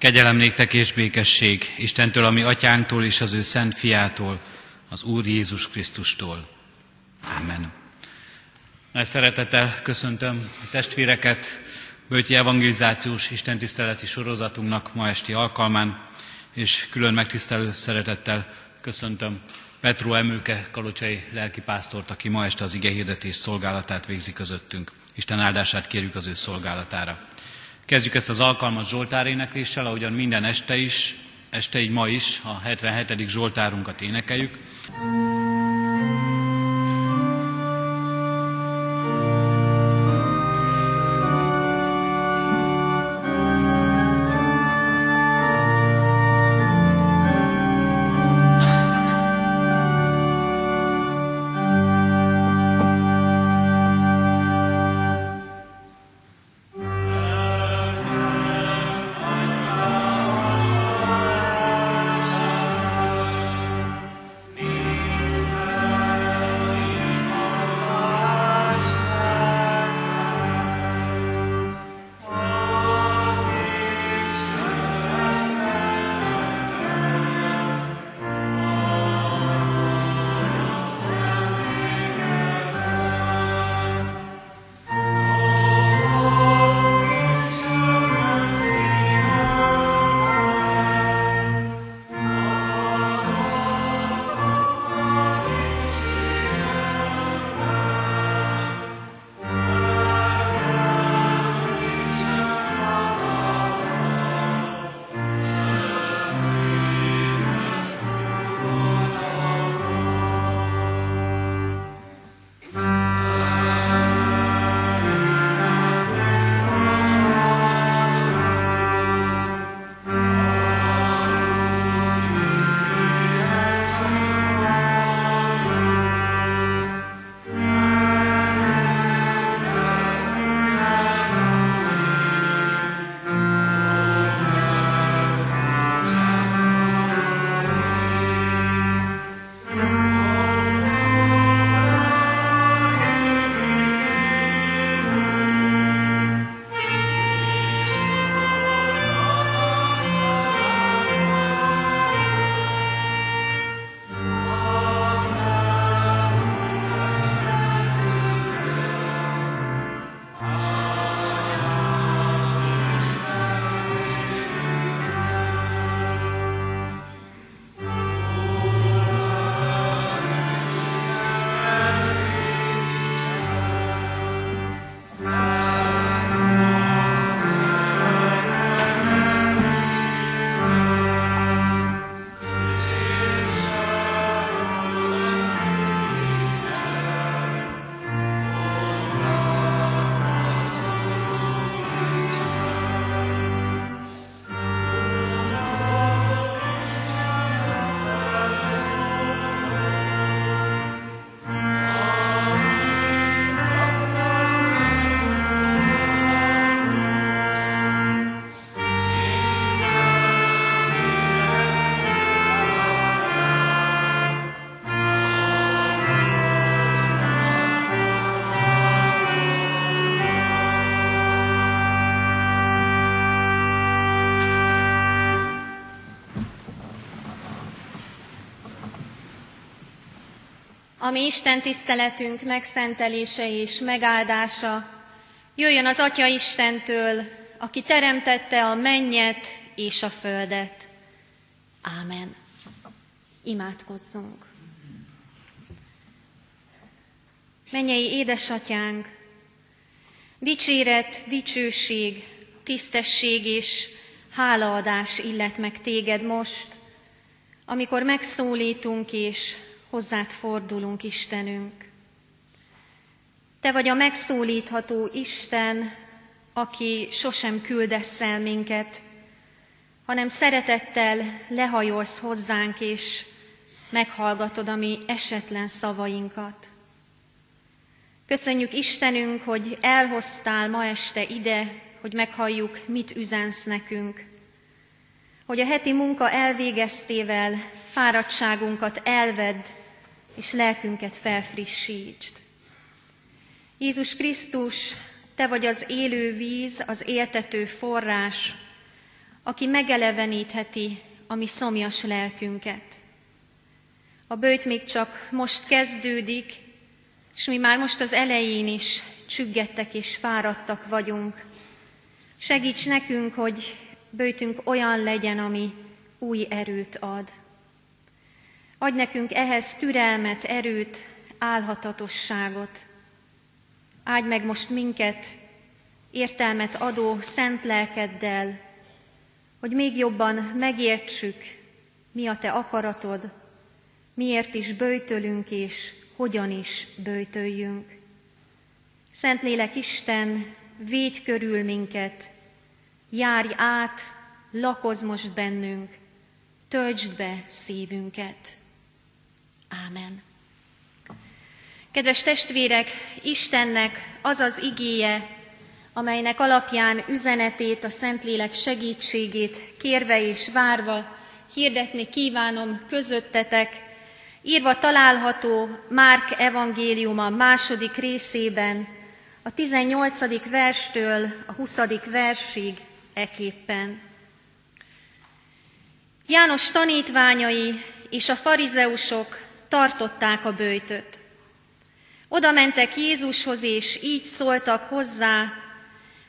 Kegyelem és békesség Istentől, ami atyánktól és az ő szent fiától, az Úr Jézus Krisztustól. Amen. Nagy szeretettel köszöntöm a testvéreket Bőti Evangelizációs Istentiszteleti sorozatunknak ma esti alkalmán, és külön megtisztelő szeretettel köszöntöm Petro Emőke kalocsai lelkipásztort, aki ma este az ige hirdetés szolgálatát végzi közöttünk. Isten áldását kérjük az ő szolgálatára. Kezdjük ezt az alkalmat Zsoltár énekléssel, ahogyan minden este is, este így ma is a 77. Zsoltárunkat énekeljük. Ami Isten tiszteletünk megszentelése és megáldása, jöjjön az Atya Istentől, aki teremtette a mennyet és a földet. Ámen. Imádkozzunk. Mennyei édesatyánk, dicséret, dicsőség, tisztesség és hálaadás illet meg téged most, amikor megszólítunk és hozzád fordulunk, Istenünk. Te vagy a megszólítható Isten, aki sosem küldesz el minket, hanem szeretettel lehajolsz hozzánk, és meghallgatod a mi esetlen szavainkat. Köszönjük Istenünk, hogy elhoztál ma este ide, hogy meghalljuk, mit üzensz nekünk. Hogy a heti munka elvégeztével fáradtságunkat elvedd, és lelkünket felfrissítsd. Jézus Krisztus, Te vagy az élő víz, az éltető forrás, aki megelevenítheti a mi szomjas lelkünket. A bőjt még csak most kezdődik, és mi már most az elején is csüggettek és fáradtak vagyunk. Segíts nekünk, hogy bőjtünk olyan legyen, ami új erőt ad. Adj nekünk ehhez türelmet, erőt, álhatatosságot. Áldj meg most minket értelmet adó szent lelkeddel, hogy még jobban megértsük, mi a Te akaratod, miért is bőjtölünk és hogyan is bőjtöljünk. Szentlélek Isten, védj körül minket, járj át, lakozz most bennünk, töltsd be szívünket. Ámen. Kedves testvérek, Istennek az az igéje, amelynek alapján üzenetét, a Szentlélek segítségét kérve és várva hirdetni kívánom közöttetek, írva található Márk evangéliuma második részében, a 18. verstől a 20. versig eképpen. János tanítványai és a farizeusok tartották a bőjtöt. Oda mentek Jézushoz, és így szóltak hozzá,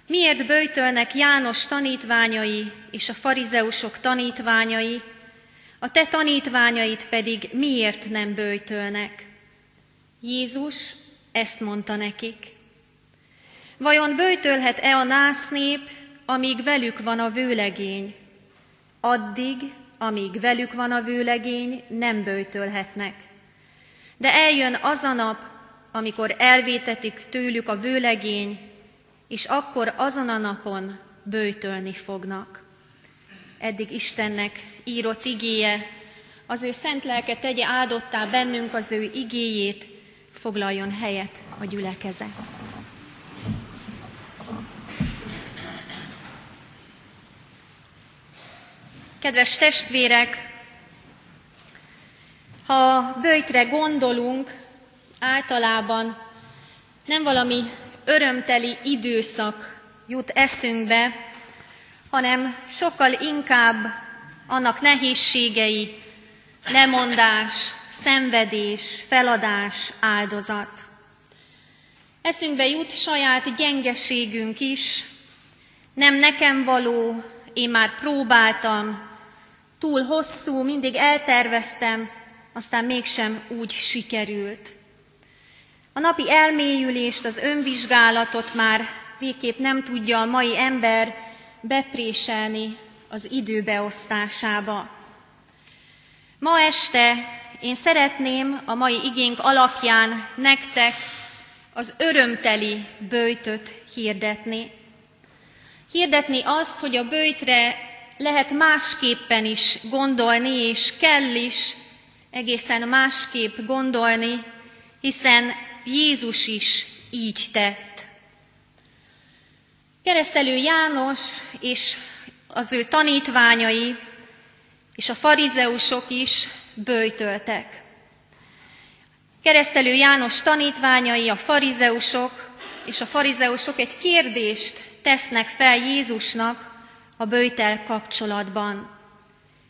miért bőjtölnek János tanítványai és a farizeusok tanítványai, a te tanítványait pedig miért nem bőjtölnek? Jézus ezt mondta nekik. Vajon bőjtölhet-e a násznép, amíg velük van a vőlegény? Addig, amíg velük van a vőlegény, nem bőjtölhetnek. De eljön az a nap, amikor elvétetik tőlük a vőlegény, és akkor azon a napon bőjtölni fognak. Eddig Istennek írott igéje, az ő szent lelke tegye áldottá bennünk az ő igéjét, foglaljon helyet a gyülekezet. Kedves testvérek, ha bőjtre gondolunk, általában nem valami örömteli időszak jut eszünkbe, hanem sokkal inkább annak nehézségei, lemondás, szenvedés, feladás, áldozat. Eszünkbe jut saját gyengeségünk is, nem nekem való, én már próbáltam, túl hosszú, mindig elterveztem, aztán mégsem úgy sikerült. A napi elmélyülést, az önvizsgálatot már végképp nem tudja a mai ember bepréselni az időbeosztásába. Ma este én szeretném a mai igénk alapján nektek az örömteli bőjtöt hirdetni. Hirdetni azt, hogy a bőjtre lehet másképpen is gondolni, és kell is egészen másképp gondolni, hiszen Jézus is így tett. Keresztelő János és az ő tanítványai és a farizeusok is bőjtöltek. Keresztelő János tanítványai, a farizeusok és a farizeusok egy kérdést tesznek fel Jézusnak a bőjtel kapcsolatban.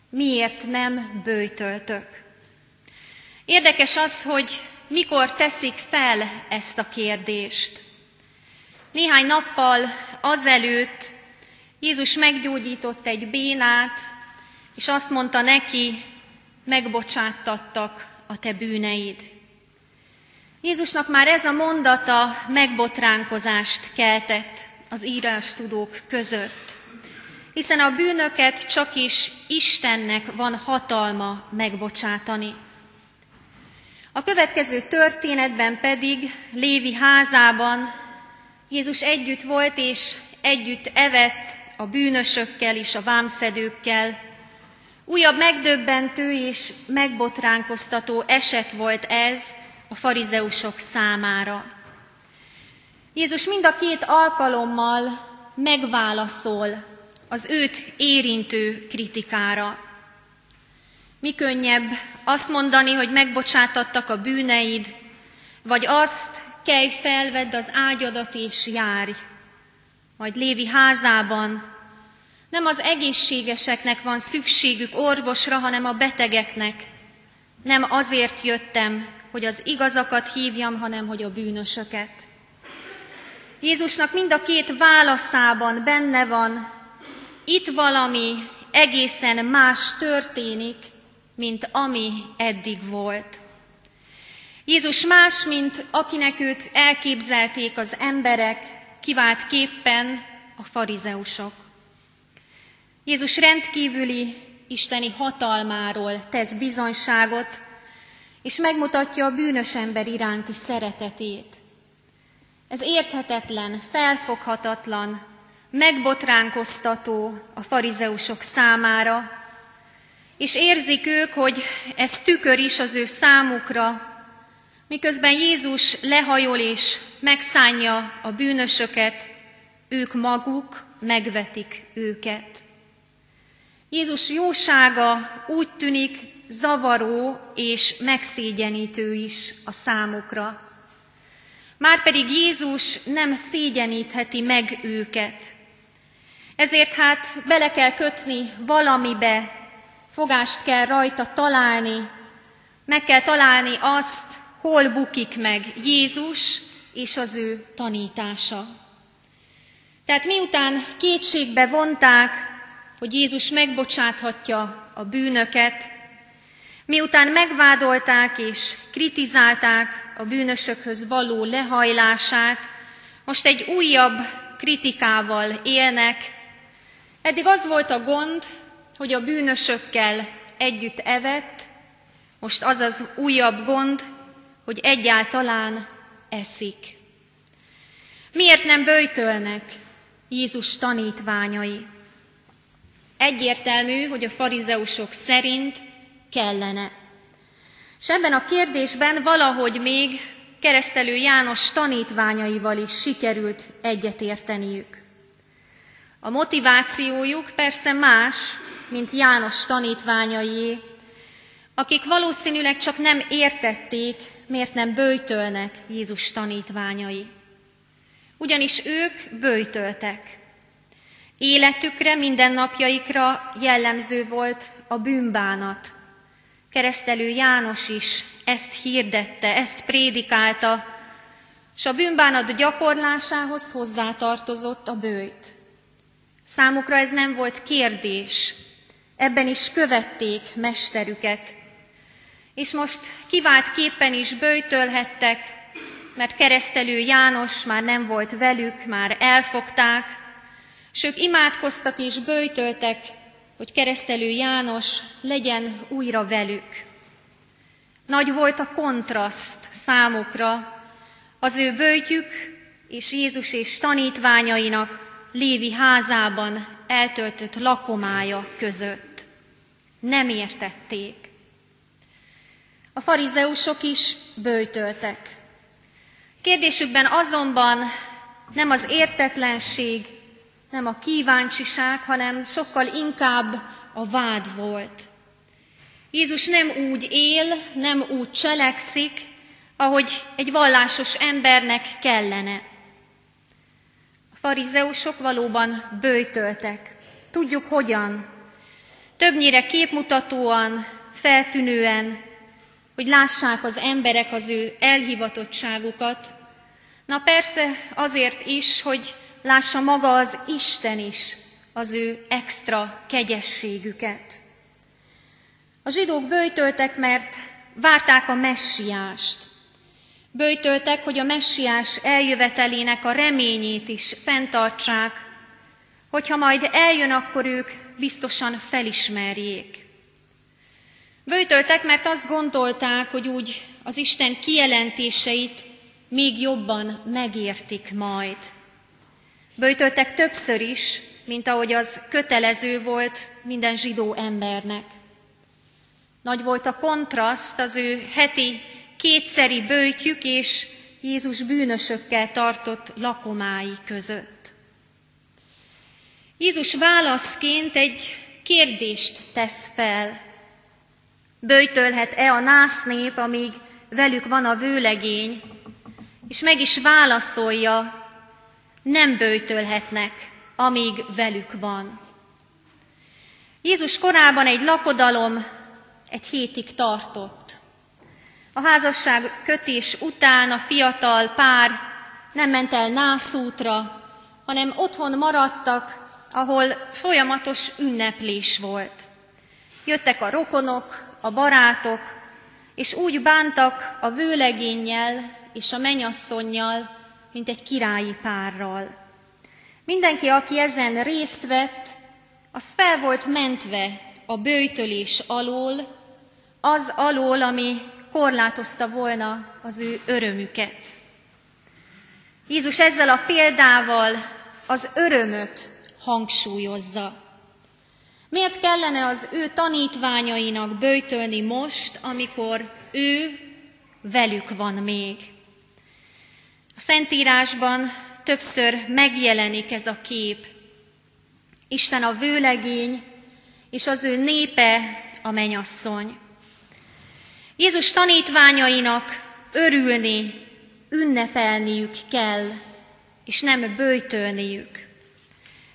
Miért nem bőjtöltök? Érdekes az, hogy mikor teszik fel ezt a kérdést. Néhány nappal azelőtt Jézus meggyógyított egy bénát, és azt mondta neki, megbocsáttattak a te bűneid. Jézusnak már ez a mondata megbotránkozást keltett az írástudók között, hiszen a bűnöket csak is Istennek van hatalma megbocsátani. A következő történetben pedig Lévi házában Jézus együtt volt és együtt evett a bűnösökkel és a vámszedőkkel. Újabb megdöbbentő és megbotránkoztató eset volt ez a farizeusok számára. Jézus mind a két alkalommal megválaszol az őt érintő kritikára. Mi könnyebb azt mondani, hogy megbocsátattak a bűneid, vagy azt, kelj felvedd az ágyadat és járj. Majd Lévi házában Nem az egészségeseknek van szükségük orvosra, hanem a betegeknek. Nem azért jöttem, hogy az igazakat hívjam, hanem hogy a bűnösöket. Jézusnak mind a két válaszában benne van, itt valami egészen más történik, mint ami eddig volt. Jézus más, mint akinek őt elképzelték az emberek, kivált képpen a farizeusok. Jézus rendkívüli isteni hatalmáról tesz bizonyságot, és megmutatja a bűnös ember iránti szeretetét. Ez érthetetlen, felfoghatatlan, megbotránkoztató a farizeusok számára, és érzik ők, hogy ez tükör is az ő számukra, miközben Jézus lehajol és megszánja a bűnösöket, ők maguk megvetik őket. Jézus jósága úgy tűnik zavaró és megszégyenítő is a számukra. Márpedig Jézus nem szégyenítheti meg őket. Ezért hát bele kell kötni valamibe, fogást kell rajta találni, meg kell találni azt, hol bukik meg Jézus és az ő tanítása. Tehát miután kétségbe vonták, hogy Jézus megbocsáthatja a bűnöket, miután megvádolták és kritizálták a bűnösökhöz való lehajlását, most egy újabb kritikával élnek. Eddig az volt a gond, hogy a bűnösökkel együtt evett, most az az újabb gond, hogy egyáltalán eszik. Miért nem böjtölnek Jézus tanítványai? Egyértelmű, hogy a farizeusok szerint kellene. És ebben a kérdésben valahogy még keresztelő János tanítványaival is sikerült egyetérteniük. A motivációjuk persze más, mint János tanítványaié, akik valószínűleg csak nem értették, miért nem bőjtölnek Jézus tanítványai. Ugyanis ők bőjtöltek. Életükre, mindennapjaikra jellemző volt a bűnbánat. Keresztelő János is ezt hirdette, ezt prédikálta, és a bűnbánat gyakorlásához hozzátartozott a bőjt. Számukra ez nem volt kérdés, ebben is követték mesterüket, és most kivált képpen is bőjtölhettek, mert keresztelő János már nem volt velük, már elfogták, ők imádkoztak és bőjtöltek, hogy keresztelő János legyen újra velük. Nagy volt a kontraszt számukra az ő bőjtjük és Jézus és tanítványainak Lévi házában eltöltött lakomája között. Nem értették. A farizeusok is bőjtöltek. Kérdésükben azonban nem az értetlenség, nem a kíváncsiság, hanem sokkal inkább a vád volt. Jézus nem úgy él, nem úgy cselekszik, ahogy egy vallásos embernek kellene. A farizeusok valóban bőjtöltek. Tudjuk hogyan. Többnyire képmutatóan, feltűnően, hogy lássák az emberek az ő elhivatottságukat. Na persze azért is, hogy lássa maga az Isten is az ő extra kegyességüket. A zsidók bőjtöltek, mert várták a messiást. Bőjtöltek, hogy a messiás eljövetelének a reményét is fenntartsák, hogyha majd eljön, akkor ők biztosan felismerjék. Bőjtöltek, mert azt gondolták, hogy úgy az Isten kijelentéseit még jobban megértik majd. Bőjtöltek többször is, mint ahogy az kötelező volt minden zsidó embernek. Nagy volt a kontraszt az ő heti kétszeri bőjtjük és Jézus bűnösökkel tartott lakomái között. Jézus válaszként egy kérdést tesz fel Böjtölhet-e a nász nép, amíg velük van a vőlegény, és meg is válaszolja, nem böjtölhetnek, amíg velük van. Jézus korában egy lakodalom egy hétig tartott. A házasság kötés után a fiatal pár nem ment el nászútra, hanem otthon maradtak, ahol folyamatos ünneplés volt. Jöttek a rokonok, a barátok, és úgy bántak a vőlegénnyel és a menyasszonynal, mint egy királyi párral. Mindenki, aki ezen részt vett, az fel volt mentve a bőjtölés alól, az alól, ami korlátozta volna az ő örömüket. Jézus ezzel a példával az örömöt hangsúlyozza. Miért kellene az ő tanítványainak bőjtölni most, amikor ő velük van még? A Szentírásban többször megjelenik ez a kép. Isten a vőlegény, és az ő népe a menyasszony. Jézus tanítványainak örülni, ünnepelniük kell, és nem bőjtölniük.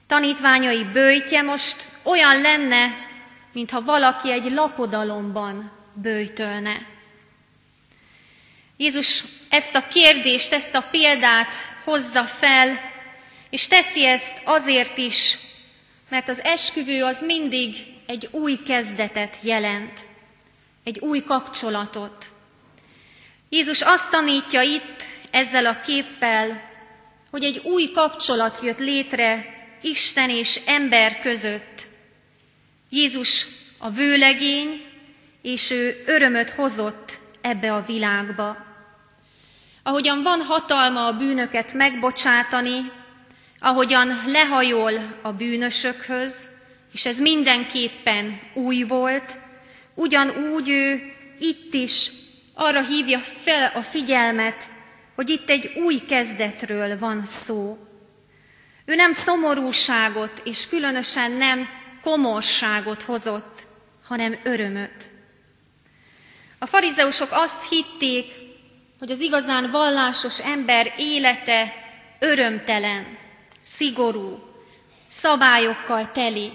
Tanítványai bőjtje most olyan lenne, mintha valaki egy lakodalomban bőjtölne. Jézus ezt a kérdést, ezt a példát hozza fel, és teszi ezt azért is, mert az esküvő az mindig egy új kezdetet jelent, egy új kapcsolatot. Jézus azt tanítja itt ezzel a képpel, hogy egy új kapcsolat jött létre Isten és ember között. Jézus a vőlegény, és ő örömöt hozott ebbe a világba. Ahogyan van hatalma a bűnöket megbocsátani, ahogyan lehajol a bűnösökhöz, és ez mindenképpen új volt, ugyanúgy ő itt is arra hívja fel a figyelmet, hogy itt egy új kezdetről van szó. Ő nem szomorúságot és különösen nem komorságot hozott, hanem örömöt. A farizeusok azt hitték, hogy az igazán vallásos ember élete örömtelen, szigorú, szabályokkal teli,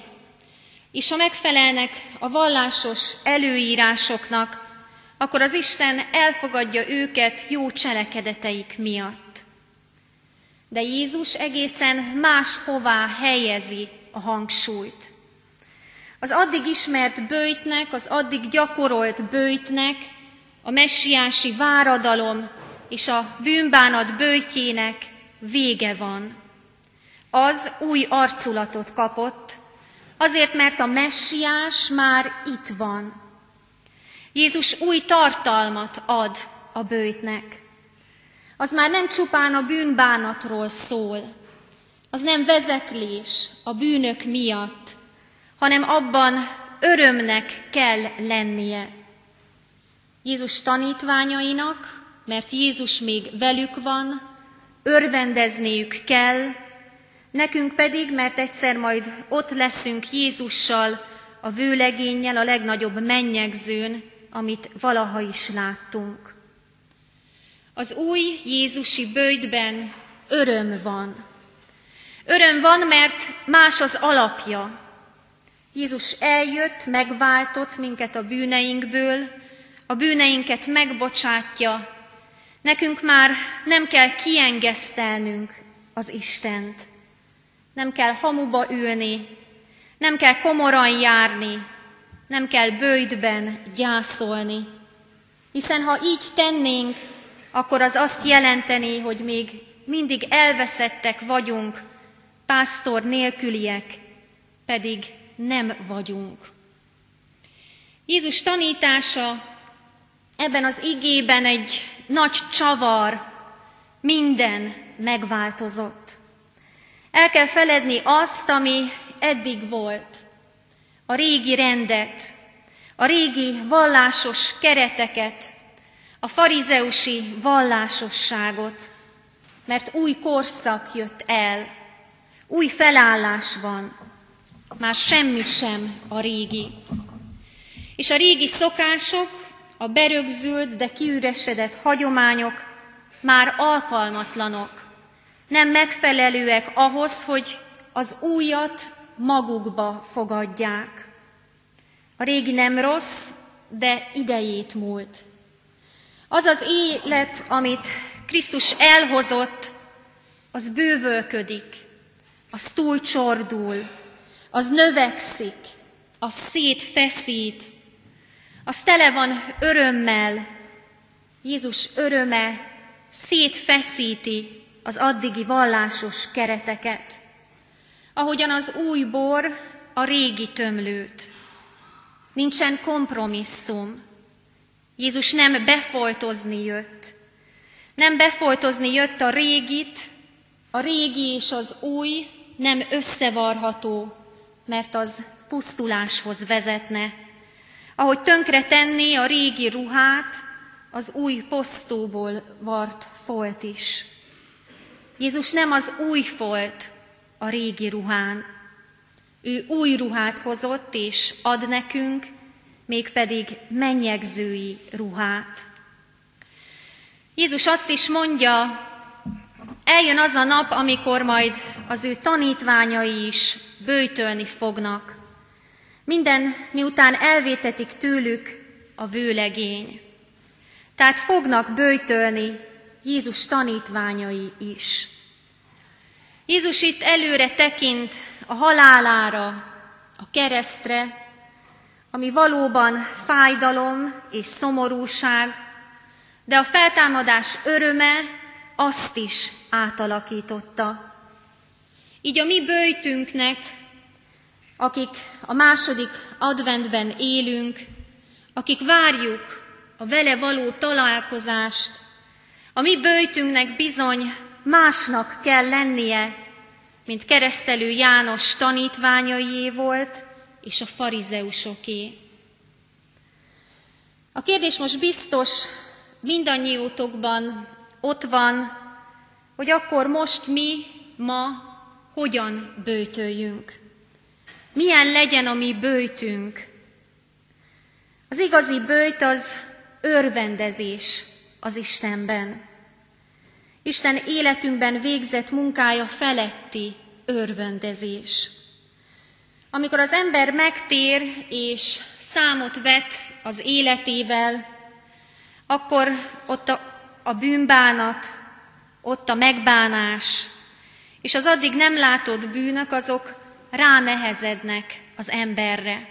és ha megfelelnek a vallásos előírásoknak, akkor az Isten elfogadja őket jó cselekedeteik miatt. De Jézus egészen máshová helyezi a hangsúlyt. Az addig ismert bőjtnek, az addig gyakorolt bőjtnek, a messiási váradalom és a bűnbánat bőjtjének vége van. Az új arculatot kapott, azért mert a messiás már itt van. Jézus új tartalmat ad a bőjtnek. Az már nem csupán a bűnbánatról szól, az nem vezeklés a bűnök miatt, hanem abban örömnek kell lennie. Jézus tanítványainak, mert Jézus még velük van, örvendezniük kell, nekünk pedig, mert egyszer majd ott leszünk Jézussal, a vőlegénnyel, a legnagyobb mennyegzőn, amit valaha is láttunk. Az új Jézusi bőjtben öröm van. Öröm van, mert más az alapja. Jézus eljött, megváltott minket a bűneinkből, a bűneinket megbocsátja, nekünk már nem kell kiengesztelnünk az Istent. Nem kell hamuba ülni, nem kell komoran járni, nem kell bőjtben gyászolni. Hiszen ha így tennénk, akkor az azt jelenteni, hogy még mindig elveszettek vagyunk, pásztor nélküliek, pedig nem vagyunk. Jézus tanítása ebben az igében egy nagy csavar, minden megváltozott. El kell feledni azt, ami eddig volt, a régi rendet, a régi vallásos kereteket, a farizeusi vallásosságot, mert új korszak jött el, új felállás van, már semmi sem a régi. És a régi szokások, a berögzült, de kiüresedett hagyományok már alkalmatlanok, nem megfelelőek ahhoz, hogy az újat magukba fogadják. A régi nem rossz, de idejét múlt. Az az élet, amit Krisztus elhozott, az bővölködik, az túlcsordul, az növekszik, az szétfeszít, az tele van örömmel. Jézus öröme szétfeszíti az addigi vallásos kereteket. Ahogyan az új bor a régi tömlőt. Nincsen kompromisszum. Jézus nem befoltozni jött. Nem befoltozni jött a régit, a régi és az új nem összevarható, mert az pusztuláshoz vezetne. Ahogy tönkre tenné a régi ruhát, az új posztóból vart folt is. Jézus nem az új folt a régi ruhán. Ő új ruhát hozott és ad nekünk, mégpedig mennyegzői ruhát. Jézus azt is mondja, eljön az a nap, amikor majd az ő tanítványai is bőjtölni fognak. Minden, miután elvétetik tőlük a vőlegény. Tehát fognak bőjtölni Jézus tanítványai is. Jézus itt előre tekint a halálára, a keresztre, ami valóban fájdalom és szomorúság, de a feltámadás öröme azt is átalakította. Így a mi bőjtünknek, akik a második adventben élünk, akik várjuk a vele való találkozást, a mi bőjtünknek bizony másnak kell lennie, mint keresztelő János tanítványaié volt, és a farizeusoké. A kérdés most biztos mindannyiótokban ott van, hogy akkor most mi ma hogyan bőtöljünk. Milyen legyen a mi bőjtünk. Az igazi bőjt az örvendezés az Istenben. Isten életünkben végzett munkája feletti örvendezés. Amikor az ember megtér és számot vet az életével, akkor ott a, a bűnbánat, ott a megbánás, és az addig nem látott bűnök, azok ránehezednek az emberre.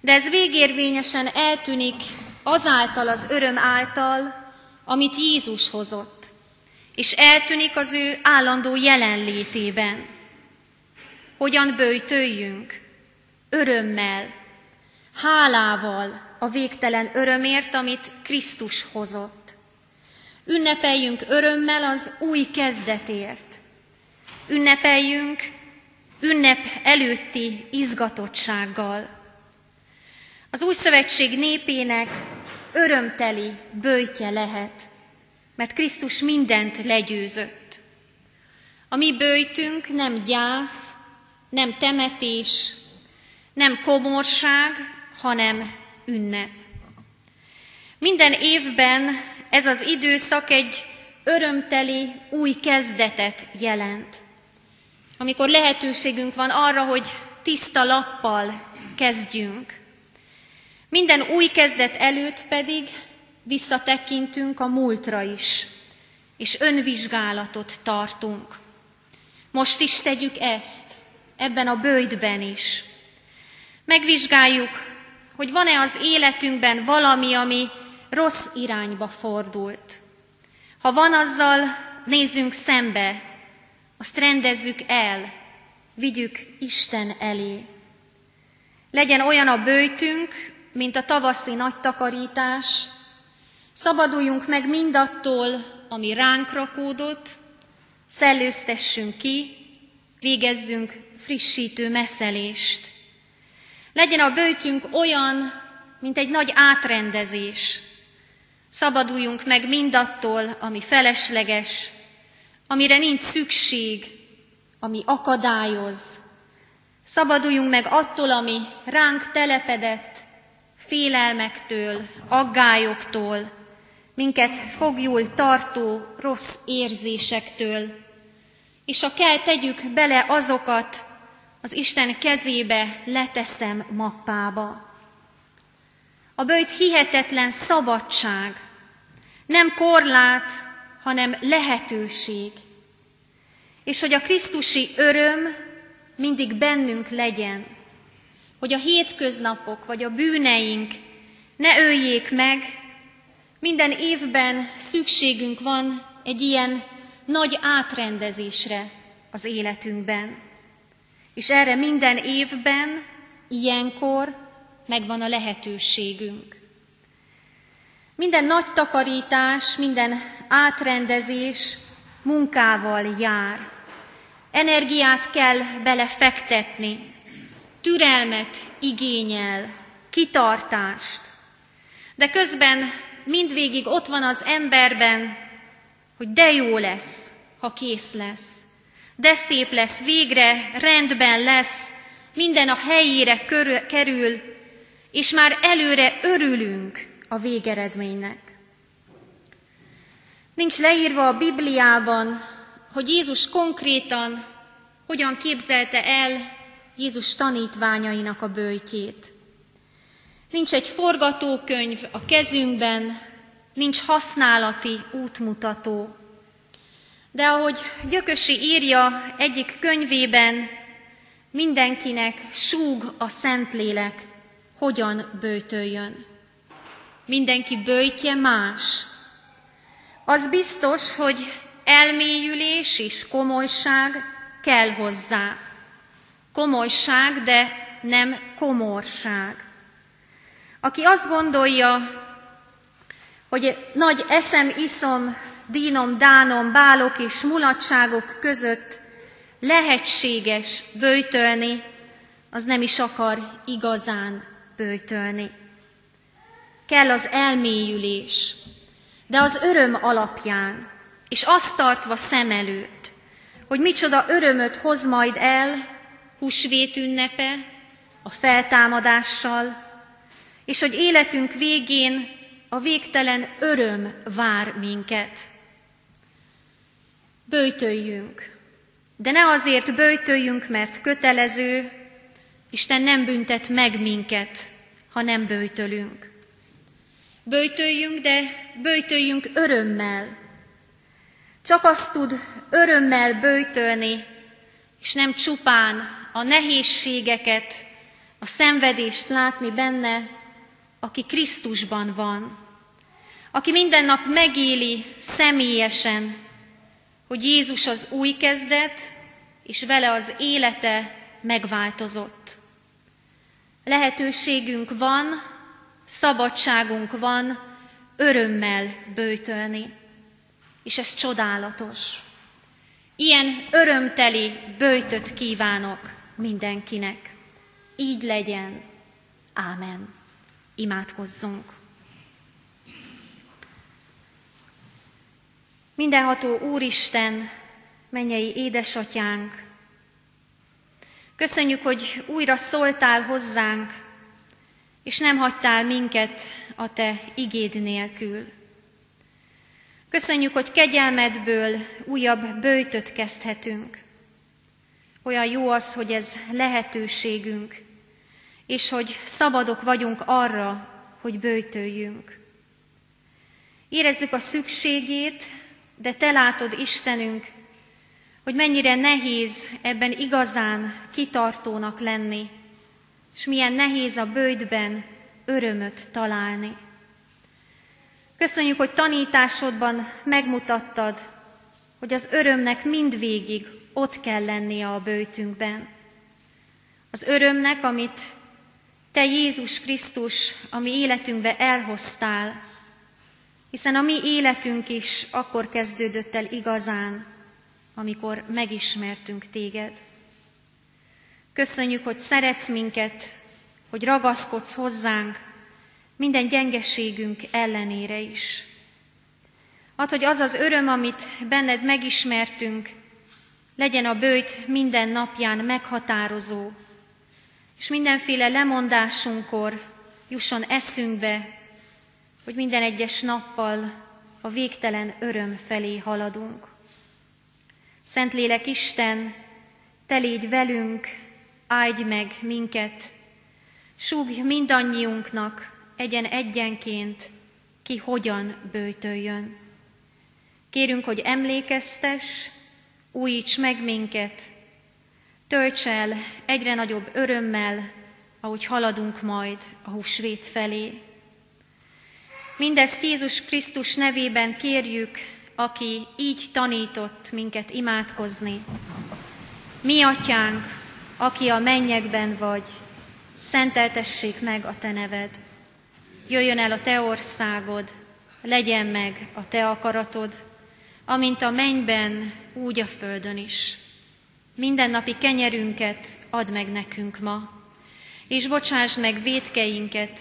De ez végérvényesen eltűnik azáltal az öröm által, amit Jézus hozott, és eltűnik az ő állandó jelenlétében. Hogyan bőjtöljünk? Örömmel, hálával a végtelen örömért, amit Krisztus hozott. Ünnepeljünk örömmel az új kezdetért. Ünnepeljünk ünnep előtti izgatottsággal. Az új szövetség népének örömteli bőjtje lehet, mert Krisztus mindent legyőzött. A mi bőjtünk nem gyász, nem temetés, nem komorság, hanem ünnep. Minden évben ez az időszak egy örömteli új kezdetet jelent, amikor lehetőségünk van arra, hogy tiszta lappal kezdjünk. Minden új kezdet előtt pedig visszatekintünk a múltra is, és önvizsgálatot tartunk. Most is tegyük ezt, ebben a bőjtben is. Megvizsgáljuk, hogy van-e az életünkben valami, ami rossz irányba fordult. Ha van, azzal nézzünk szembe, azt rendezzük el, vigyük Isten elé. Legyen olyan a bőjtünk, mint a tavaszi nagy takarítás, szabaduljunk meg mindattól, ami ránk rakódott, szellőztessünk ki, végezzünk frissítő messzelést. Legyen a bőtünk olyan, mint egy nagy átrendezés. Szabaduljunk meg mindattól, ami felesleges, amire nincs szükség, ami akadályoz. Szabaduljunk meg attól, ami ránk telepedett, félelmektől, aggályoktól, minket fogjul tartó rossz érzésektől, és ha kell, tegyük bele azokat, az Isten kezébe leteszem mappába. A bőjt hihetetlen szabadság, nem korlát, hanem lehetőség. És hogy a Krisztusi öröm mindig bennünk legyen, hogy a hétköznapok vagy a bűneink ne öljék meg, minden évben szükségünk van egy ilyen nagy átrendezésre az életünkben. És erre minden évben, ilyenkor megvan a lehetőségünk. Minden nagy takarítás, minden átrendezés munkával jár. Energiát kell belefektetni, türelmet igényel, kitartást. De közben mindvégig ott van az emberben, hogy de jó lesz, ha kész lesz. De szép lesz, végre rendben lesz, minden a helyére kerül, és már előre örülünk a végeredménynek. Nincs leírva a Bibliában, hogy Jézus konkrétan hogyan képzelte el Jézus tanítványainak a bőjtjét. Nincs egy forgatókönyv a kezünkben, nincs használati útmutató. De ahogy Gyökösi írja egyik könyvében, mindenkinek súg a Szentlélek, hogyan bőjtöljön. Mindenki bőjtje más. Az biztos, hogy elmélyülés és komolyság kell hozzá. Komolyság, de nem komorság. Aki azt gondolja, hogy nagy eszem, iszom, dínom, dánom, bálok és mulatságok között lehetséges bőjtölni, az nem is akar igazán bőjtölni. Kell az elmélyülés, de az öröm alapján, és azt tartva szem előtt, hogy micsoda örömöt hoz majd el húsvét ünnepe, a feltámadással, és hogy életünk végén a végtelen öröm vár minket. Bőjtöljünk, de ne azért bőjtöljünk, mert kötelező, Isten nem büntet meg minket, ha nem bőjtölünk. Bőjtöljünk, de bőjtöljünk örömmel. Csak azt tud örömmel bőjtölni, és nem csupán a nehézségeket, a szenvedést látni benne, aki Krisztusban van, aki minden nap megéli személyesen, hogy Jézus az új kezdet, és vele az élete megváltozott. Lehetőségünk van, szabadságunk van örömmel bőjtölni, és ez csodálatos. Ilyen örömteli bőjtöt kívánok mindenkinek. Így legyen. Ámen. Imádkozzunk. Mindenható Úristen, mennyei édesatyánk, köszönjük, hogy újra szóltál hozzánk, és nem hagytál minket a Te igéd nélkül. Köszönjük, hogy kegyelmedből újabb bőjtöt kezdhetünk. Olyan jó az, hogy ez lehetőségünk, és hogy szabadok vagyunk arra, hogy bőjtöljünk. Érezzük a szükségét, de Te látod, Istenünk, hogy mennyire nehéz ebben igazán kitartónak lenni, és milyen nehéz a bőjtben örömöt találni. Köszönjük, hogy tanításodban megmutattad, hogy az örömnek mindvégig ott kell lennie a bőjtünkben. Az örömnek, amit te Jézus Krisztus a mi életünkbe elhoztál, hiszen a mi életünk is akkor kezdődött el igazán, amikor megismertünk téged. Köszönjük, hogy szeretsz minket, hogy ragaszkodsz hozzánk minden gyengeségünk ellenére is. Add, hogy az az öröm, amit benned megismertünk, legyen a bőjt minden napján meghatározó, és mindenféle lemondásunkkor jusson eszünkbe, hogy minden egyes nappal a végtelen öröm felé haladunk. Szentlélek Isten, te légy velünk, áldj meg minket, súgj mindannyiunknak egyen egyenként ki hogyan bőtöljön. Kérünk, hogy emlékeztes, újíts meg minket, tölts el egyre nagyobb örömmel, ahogy haladunk majd a húsvét felé. Mindezt Jézus Krisztus nevében kérjük, aki így tanított minket imádkozni. Mi, atyánk, aki a mennyekben vagy, szenteltessék meg a te neved. Jöjjön el a te országod, legyen meg a te akaratod, amint a mennyben, úgy a földön is. Mindennapi kenyerünket add meg nekünk ma, és bocsásd meg védkeinket,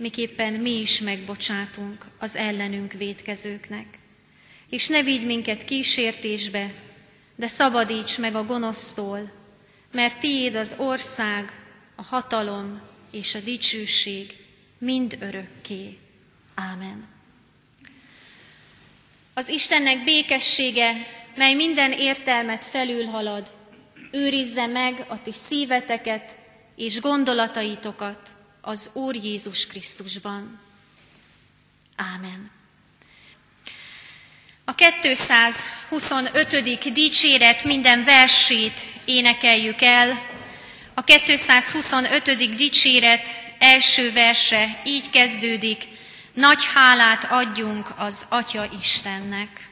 miképpen mi is megbocsátunk az ellenünk védkezőknek. És ne vigy minket kísértésbe, de szabadíts meg a gonosztól, mert tiéd az ország, a hatalom és a dicsőség mind örökké. Ámen. Az Istennek békessége, mely minden értelmet felülhalad, őrizze meg a ti szíveteket és gondolataitokat az Úr Jézus Krisztusban. Ámen. A 225. dicséret minden versét énekeljük el. A 225. dicséret első verse így kezdődik, nagy hálát adjunk az Atya Istennek.